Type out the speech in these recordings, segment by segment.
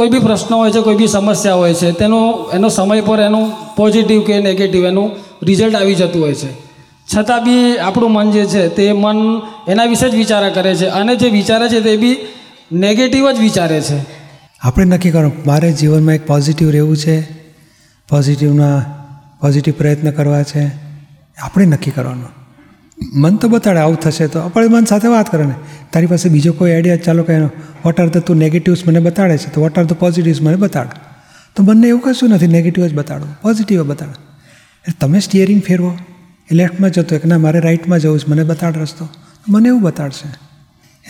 કોઈ બી પ્રશ્ન હોય છે, કોઈ બી સમસ્યા હોય છે, તેનો, એનો સમય પર એનું પોઝિટિવ કે નેગેટિવ એનું રિઝલ્ટ આવી જતું હોય છે. છતાં બી આપણું મન જે છે, તે મન એના વિશે જ વિચારા કરે છે અને જે વિચારે છે, તે બી નેગેટિવ જ વિચારે છે. આપણે નક્કી કરો, મારે જીવનમાં એક પોઝિટિવ રહેવું છે પોઝિટિવના પોઝિટિવ પ્રયત્ન કરવા છે, આપણે નક્કી કરવાનું. મન તો બતાડે આવું થશે તો. આપણે મન સાથે વાત કરે ને. તારી પાસે બીજો કોઈ આઈડિયા ચાલો કે વોટ આર ધ તું નેગેટિવ્સ મને બતાડે છે? તો વોટ આર ધ પોઝિટિવ્સ મને બતાડ? તો મને એવું કશું નથી નેગેટિવ જ બતાડો. પોઝિટિવ બતાડો. એટલે તમે સ્ટિયરિંગ ફેરવો. એ લેફ્ટમાં જતો એક ના મારે રાઇટમાં જવું છે મને બતાડ રસ્તો. મને એવું બતાડશે.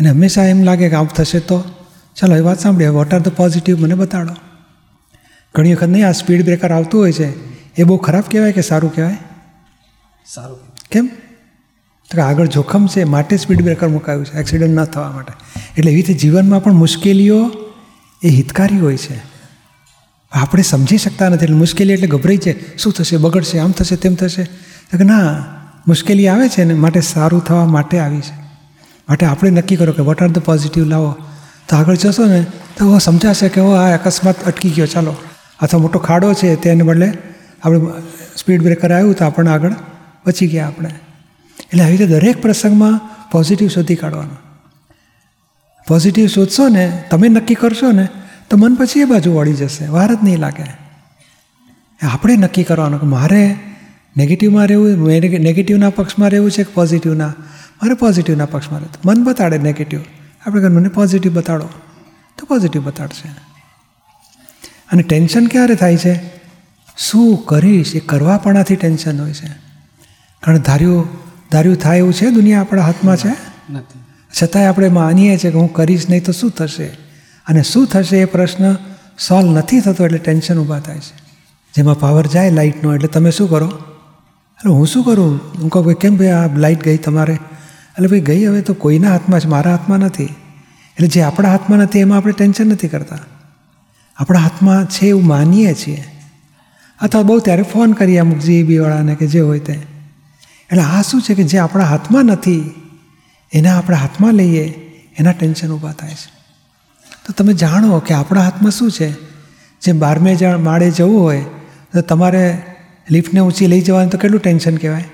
એને હંમેશા એમ લાગે કે આવું થશે તો. ચાલો એ વાત સાંભળીએ. વોટ આર ધ પોઝિટિવ મને બતાડો. ઘણી વખત નહીં આ સ્પીડ બ્રેકર આવતું હોય છે. એ બહુ ખરાબ કહેવાય કે સારું કહેવાય? સારું કેમ? તો કે આગળ જોખમ છે માટે સ્પીડ બ્રેકર મુકાયું છે એક્સિડન્ટ ન થવા માટે. એટલે એવી રીતે જીવનમાં પણ મુશ્કેલીઓ એ હિતકારી હોય છે. આપણે સમજી શકતા નથી, એટલે મુશ્કેલી એટલે ગભરાઈ છે શું થશે, બગડશે, આમ થશે, તેમ થશે. તો કે ના, મુશ્કેલી આવે છે ને માટે સારું થવા માટે આવી છે. માટે આપણે નક્કી કરો કે વોટ આર ધ પોઝિટિવ લાવો. તો આગળ જશો ને, તો સમજાશે કે ઓ આ અકસ્માત અટકી ગયો, ચાલો. અથવા મોટો ખાડો છે, તેને બદલે આપણે સ્પીડ બ્રેકર આવ્યું તો આપણને આગળ બચી ગયા આપણે. એટલે આવી રીતે દરેક પ્રસંગમાં પોઝિટિવ શોધી કાઢવાનો. પોઝિટિવ શોધશો ને, તમે નક્કી કરશો ને, તો મન પછી એ બાજુ વળી જશે, વાર જ નહીં લાગે. આપણે નક્કી કરવાનું કે મારે નેગેટિવમાં રહેવું નેગેટિવના પક્ષમાં રહેવું છે કે પોઝિટિવના મારે પોઝિટિવના પક્ષમાં રહેતું મન બતાડે નેગેટિવ આપણે કહે મને પોઝિટિવ બતાડો. તો પોઝિટિવ બતાડશે. અને ટેન્શન ક્યારે થાય છે? શું કરીશ? એ કરવાપણાથી ટેન્શન હોય છે. કારણ ધાર્યું ધાર્યું થાય એવું છે દુનિયા આપણા હાથમાં છે? છતાંય આપણે માનીએ છીએ કે હું કરીશ નહીં તો શું થશે? અને શું થશે એ પ્રશ્ન સોલ્વ નથી થતો એટલે ટેન્શન ઊભા થાય છે. જેમાં પાવર જાય લાઇટનો એટલે તમે શું કરો? એટલે હું શું કરું? હું કહું ભાઈ કેમ ભાઈ આ લાઇટ ગઈ તમારે? એટલે ભાઈ ગઈ હવે તો કોઈના હાથમાં છે? મારા હાથમાં નથી. એટલે જે આપણા હાથમાં નથી એમાં આપણે ટેન્શન નથી કરતા. આપણા હાથમાં છે એવું માનીએ છીએ. અથવા બહુ ત્યારે ફોન કરીએ અમુક જીબીવાળાને કે જે હોય તે. એટલે આ શું છે કે જે આપણા હાથમાં નથી, એના આપણા હાથમાં લઈએ, એના ટેન્શન ઊભા થાય છે. તો તમે જાણો કે આપણા હાથમાં શું છે? જે બારમે જ માળે જવું હોય, તો તમારે લિફ્ટને ઊંચી લઈ જવાનું તો કેટલું ટેન્શન કહેવાય?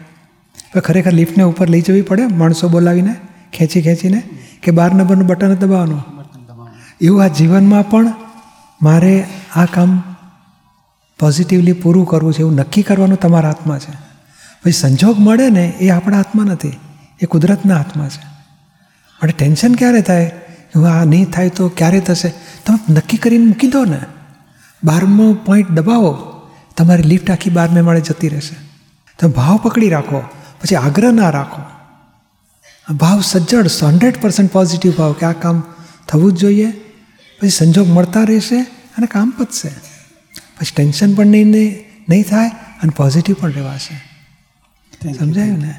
તો ખરેખર લિફ્ટને ઉપર લઈ જવી પડે, માણસો બોલાવીને, ખેંચી ખેંચીને, કે બાર નંબરનું બટન દબાવવાનું? એવું આ જીવનમાં પણ મારે આ કામ પોઝિટિવલી પૂરું કરવું છે, એવું નક્કી કરવાનું તમારા હાથમાં છે. પછી સંજોગ મળે ને એ આપણા હાથમાં નથી. એ કુદરતના હાથમાં છે. માટે ટેન્શન ક્યારે થાય? કે આ નહીં થાય તો ક્યારે થશે? તમે નક્કી કરીને મૂકી દો ને. બારમો પોઈન્ટ દબાવો. તમારી લિફ્ટ આખી બારમે માળે જતી રહેશે. તમે ભાવ પકડી રાખો. પછી આગ્રહ ના રાખો. ભાવ સજ્જડ હંડ્રેડ પર્સન્ટ પોઝિટિવ ભાવ કે આ કામ થવું જ જોઈએ. પછી સંજોગ મળતા રહેશે અને કામ પતશે. પછી ટેન્શન પણ નહીં નહીં થાય અને પોઝિટિવ પણ રહેવાશે. સમજાયું ને